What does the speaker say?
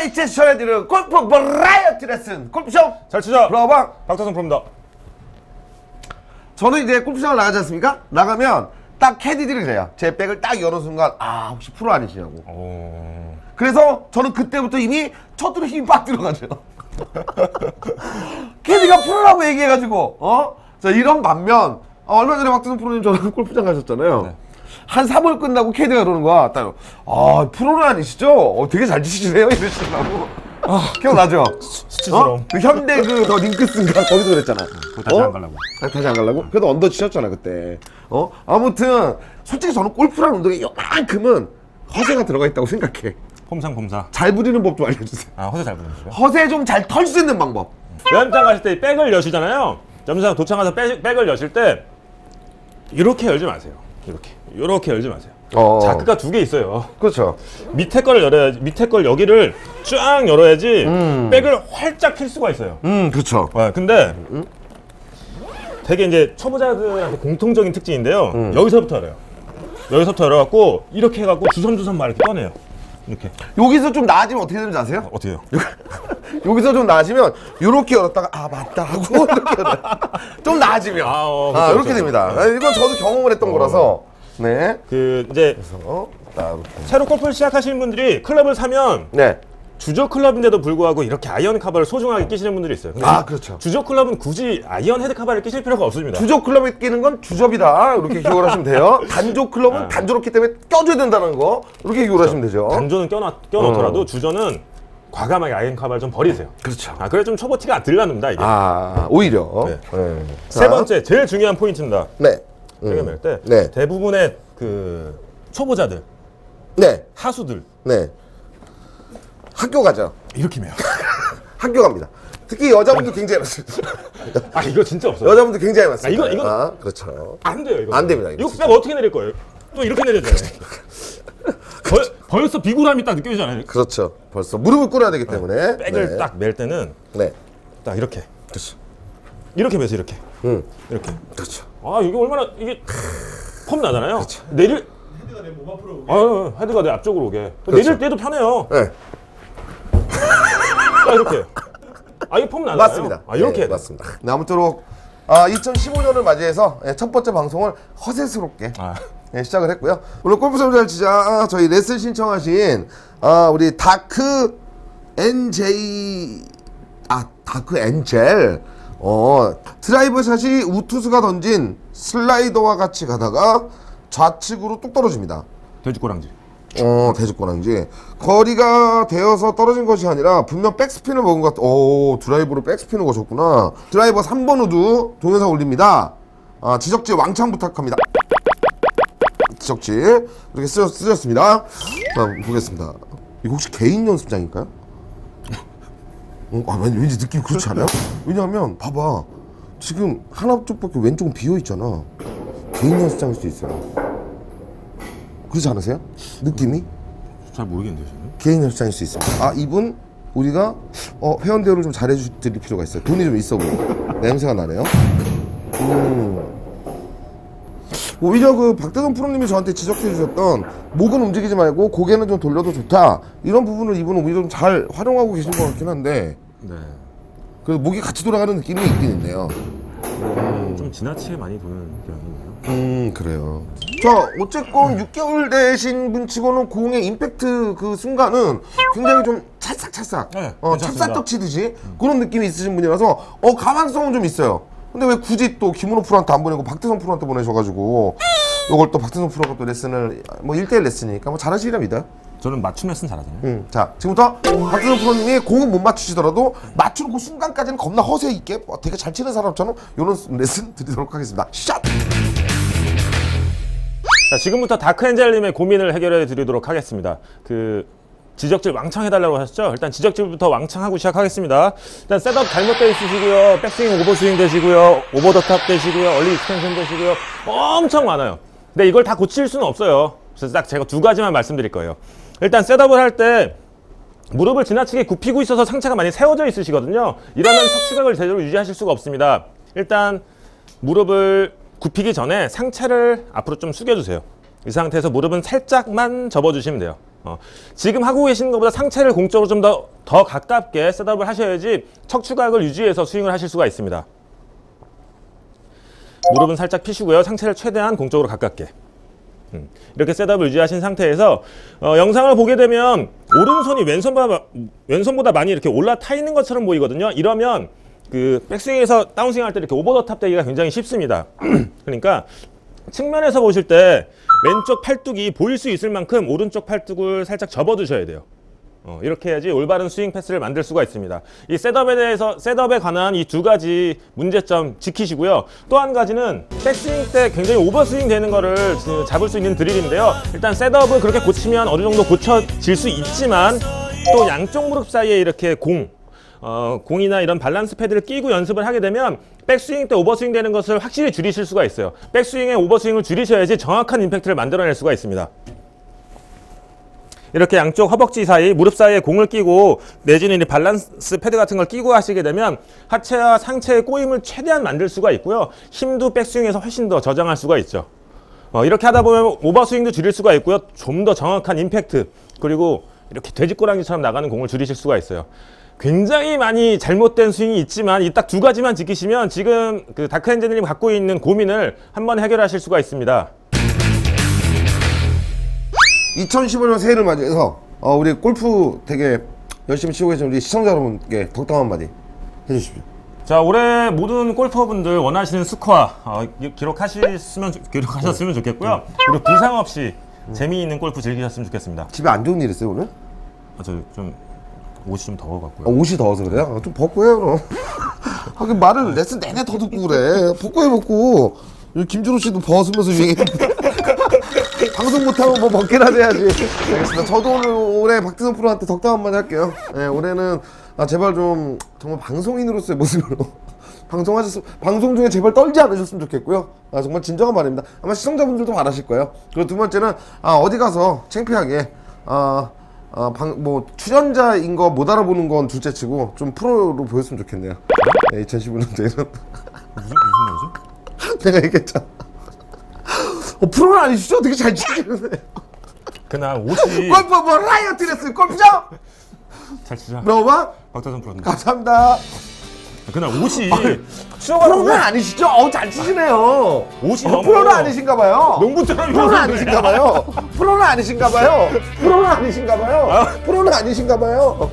매체 전해드리는 골프 버라이어티 레슨 골프쇼 잘 치자. 브라방 박태성 프로입니다. 저는 이제 골프장을 나가지 않습니까? 나가면 딱 캐디들이 그래요 제 백을 딱 여는 순간 아 혹시 프로 아니시냐고 오. 그래서 저는 그때부터 이미 첫 홀에 힘이 빡 들어가죠 캐디가 프로라고 얘기해가지고 어? 자 이런 반면 어, 얼마 전에 박태성 프로님 저랑 골프장 가셨잖아요 네. 한 3홀 끝나고 캐디가 그러는 거야 딱, 아 프로는 아니시죠? 어, 되게 잘 치시네요 이러시더라고 기억나죠? 수치스러움. 어? 그 현대 그 더 링크스인가 거기서 그랬잖아. 그거 다시 안 가려고. 아, 다시 안 가려고? 그래도 언더 치셨잖아 그때. 어? 아무튼 솔직히 저는 골프라는 운동에 요만큼은 허세가 들어가 있다고 생각해. 폼상 폼사. 잘 부리는 법 좀 알려주세요. 아 허세 잘 부르시고요. 허세 좀 잘 털 수 있는 방법. 연장 가실 때 백을 여시잖아요. 점수장 도착해서 백, 백을 여실 때 이렇게 열지 마세요. 이렇게 이렇게 열지 마세요. 어. 자크가 두 개 있어요. 그렇죠. 밑에 걸 열어야지 밑에 걸 여기를 쫙 열어야지 백을 활짝 필 수가 있어요. 음, 그렇죠. 와, 근데 되게 이제 초보자들한테 공통적인 특징인데요. 음. 여기서부터 열어요. 여기서부터 열어갖고 이렇게 해갖고 주섬주섬 막 이렇게 꺼내요. 이렇게 여기서 좀 나아지면 어떻게 되는지 아세요? 어떻게요? 여기서 좀 나아지면 이렇게 열었다가 아 맞다 하고 이렇게 열어요. 좀 나아지면 아, 아, 어, 그쵸, 이렇게 그쵸. 됩니다. 아, 이건 저도 경험을 했던 거라서 네. 그 이제 어, 딱 이렇게. 새로 골프를 시작하시는 분들이 클럽을 사면 네. 주조 클럽인데도 불구하고 이렇게 아이언 카바를 소중하게 끼시는 분들이 있어요. 근데 아, 이 그렇죠. 주조 클럽은 굳이 아이언 헤드 카바를 끼실 필요가 없습니다. 주조 클럽에 끼는 건 주접이다. 이렇게 기억을 하시면 돼요. 단조 클럽은 단조롭기 때문에 껴줘야 된다는 거. 이렇게 기억을 하시면 되죠. 단조는 껴놔, 껴놓더라도 주조는 과감하게 아이언 카바를 좀 버리세요. 그렇죠. 아, 그래 좀 초보 티가 덜 납니다, 이게. 아, 오히려. 네. 네. 세 자, 번째, 제일 중요한 포인트입니다. 네. 백을 멜 때. 네. 대부분의 그 초보자들, 네. 하수들, 네. 학교 가죠. 이렇게 매요. 학교 갑니다. 특히 여자분들 굉장히 많습니다. 아, 이거 진짜 없어요. 여자분들 굉장히 많습니다. 아, 이거- 이거- 아, 그렇죠. 안 돼요, 이거. 안 됩니다, 이거 이거 진짜. 어떻게 내릴 거예요? 또 이렇게 내려잖아요. 벌, 벌써 비굴함이 딱 느껴지잖아요. 그렇죠. 벌써 무릎을 꿇어야 되기 때문에. 백을 네. 딱 멜 때는 네. 딱 이렇게. 그렇죠. 이렇게 매서 이렇게. 음. 이렇게. 그렇죠. 아, 이게 얼마나, 이게 폼 나잖아요. 내릴. 헤드가 내 몸 앞으로 오게. 아, 헤드가 내 앞쪽으로 오게. 내릴 때도 편해요. 네. 딱 이렇게. 아, 이게 폼 나잖아요. 맞습니다. 아, 이렇게. 돼. 맞습니다. 네, 아무쪼록 아, 2015년을 맞이해서 예, 첫 번째 방송을 허세스럽게 아. 예, 시작을 했고요. 오늘 골프 선잘 치자 저희 레슨 신청하신 아, 우리 다크 NJ 아 다크 엔젤 어 드라이버 샷이 우투수가 던진 슬라이더와 같이 가다가 좌측으로 뚝 떨어집니다. 돼지꼬랑지. 어 대직권한지 거리가 되어서 떨어진 것이 아니라 분명 백스핀을 먹은 것 같아. 오 드라이브로 백스핀을 거셨구나. 드라이버 3번 우드 동영상 올립니다. 아 지적지 왕창 부탁합니다. 지적지 이렇게 쓰, 쓰셨습니다. 자 보겠습니다. 이거 혹시 개인 연습장일까요? 어, 아, 왠- 왠지 느낌이 그렇지 않아요? 왜냐하면 봐봐 지금 하나 쪽밖에 왼쪽은 비어 있잖아. 개인 연습장일 수도 있어요. 그렇지 않으세요? 느낌이? 잘 모르겠는데요, 저는. 개인 연습장일 수 있습니다. 아 이분 우리가 어, 회원 대우를 좀 잘해 드릴 필요가 있어요. 돈이 좀 있어 보여. 냄새가 나네요. 음. 오히려 그 박대성 프로님이 저한테 지적해 주셨던 목은 움직이지 말고 고개는 좀 돌려도 좋다 이런 부분을 이분은 오히려 좀 잘 활용하고 계신 것 같긴 한데 네. 그 목이 같이 돌아가는 느낌이 있긴 있네요. 좀 지나치게 많이 도는 경향이네요. 음 그래요. 자 어쨌건 6개월 되신 분치고는 공의 임팩트 그 순간은 굉장히 좀 찰싹찰싹, 네, 어 괜찮습니다. 찹쌀떡 치듯이 그런 느낌이 있으신 분이라서 어 가망성은 좀 있어요. 근데 왜 굳이 또 김은호 프로한테 안 보내고 박태성 프로한테 보내셔가지고 이걸 또 박태성 프로가 또 레슨을 뭐 1대1 레슨이니까 뭐 잘하시리라 믿어요. 저는 맞춤 레슨 잘하잖아요. 음, 자 지금부터 박태성 프로님이 공은 못 맞추시더라도 맞추는 그 순간까지는 겁나 허세 있게 어, 되게 잘 치는 사람처럼 이런 레슨 드리도록 하겠습니다. 샷! 자, 지금부터 다크엔젤님의 고민을 해결해 드리도록 하겠습니다. 그 지적질 왕창 해달라고 하셨죠? 일단 지적질부터 왕창 하고 시작하겠습니다. 일단 setup 잘못되어 있으시고요. 백스윙 오버스윙 되시고요. over the top 되시고요. early extension 되시고요. 엄청 많아요. 근데 이걸 다 고칠 수는 없어요. 그래서 딱 제가 두 가지만 말씀드릴 거예요. 일단 setup을 할 때 무릎을 지나치게 굽히고 있어서 상체가 많이 세워져 있으시거든요. 이러면 척추각을 제대로 유지하실 수가 없습니다. 일단 무릎을 굽히기 전에 상체를 앞으로 좀 숙여주세요. 이 상태에서 무릎은 살짝만 접어주시면 돼요. 어, 지금 하고 계시는 것보다 상체를 공 쪽으로 좀 더 더 가깝게 setup을 하셔야지 척추각을 유지해서 스윙을 하실 수가 있습니다. 무릎은 살짝 피시고요. 상체를 최대한 공 쪽으로 가깝게. 음, 이렇게 setup을 유지하신 상태에서 어, 영상을 보게 되면 오른손이 왼손보다 왼손보다 많이 이렇게 올라타 있는 것처럼 보이거든요. 이러면 그 백스윙에서 다운스윙 할 때 이렇게 over the top 되기가 굉장히 쉽습니다. 그러니까 측면에서 보실 때 왼쪽 팔뚝이 보일 수 있을 만큼 오른쪽 팔뚝을 살짝 접어두셔야 돼요. 어, 이렇게 해야지 올바른 swing path를 만들 수가 있습니다. 이 setup에 대해서 setup에 관한 이 두 가지 문제점 지키시고요. 또 한 가지는 백스윙 때 굉장히 오버스윙 되는 거를 그 잡을 수 있는 drill인데요. 일단 setup을 그렇게 고치면 어느 정도 고쳐질 수 있지만 또 양쪽 무릎 사이에 이렇게 공 어, 공이나 이런 balance pad를 끼고 연습을 하게 되면 백스윙 때 오버스윙 되는 것을 확실히 줄이실 수가 있어요. 백스윙의 오버스윙을 줄이셔야지 정확한 임팩트를 만들어낼 수가 있습니다. 이렇게 양쪽 허벅지 사이, 무릎 사이에 공을 끼고 내지는 이 balance pad 같은 걸 끼고 하시게 되면 하체와 상체의 꼬임을 최대한 만들 수가 있고요. 힘도 백스윙에서 훨씬 더 저장할 수가 있죠. 어, 이렇게 하다 보면 오버스윙도 줄일 수가 있고요. 좀 더 정확한 임팩트 그리고 이렇게 돼지꼬랑지처럼 나가는 공을 줄이실 수가 있어요. 굉장히 많이 잘못된 스윙이 있지만 이 딱 두 가지만 지키시면 지금 그 다크엔젤님 갖고 있는 고민을 한번 해결하실 수가 있습니다. 2015년 새해를 맞이해서 어, 우리 골프 되게 열심히 치고 계신 우리 시청자 여러분께 덕담 한마디 해주십시오. 자 올해 모든 골퍼분들 원하시는 스코어 어, 기- 기록하셨으면 좋- 기록하셨으면 좋겠고요. 그리고 부상 없이 재미있는 골프 즐기셨으면 좋겠습니다. 집에 안 좋은 일 있어요 오늘? 아, 저좀 옷이 좀 더워갖고요. 아, 옷이 더워서 그래요? 아, 좀 벗고 해요 그럼. 아, 그 말을 레슨 내내 더 듣고 그래. 벗고 해 벗고. 김준호 씨도 벗으면서 유행해. 방송 못하고 뭐 벗기라도 해야지. 알겠습니다. 저도 오늘 올해 박태선 프로한테 덕담 한마디 할게요. 네, 올해는 아, 제발 좀 정말 방송인으로서의 모습으로 방송하셨 방송 중에 제발 떨지 않으셨으면 좋겠고요. 아, 정말 진정한 말입니다. 아마 시청자분들도 바라실 거예요. 그리고 두 번째는 아, 어디 가서 창피하게 아, 아, 방, 뭐 출연자인 거 못 알아보는 건 둘째치고 좀 프로로 보였으면 좋겠네요. 네, 2015년도에는 무슨 무슨 말이죠? 내가 얘기했잖아. 어, 프로는 아니시죠? 되게 잘 치시는데. 그날 옷이 골프 뭐 라이어 드레스 골프장 잘 치자. 물어봐. 박태선 프로님. 감사합니다. 그날 옷이 프로는 수영하는 아니시죠? 어우 잘 치시네요. 옷이 어, 너무 프로는 아니신가 봐요. 농구 처럼 프로는 입었는데. 아니신가 봐요. 프로는 아니신가 봐요. 프로는 아니신가 봐요. 프로는 아니신가 봐요.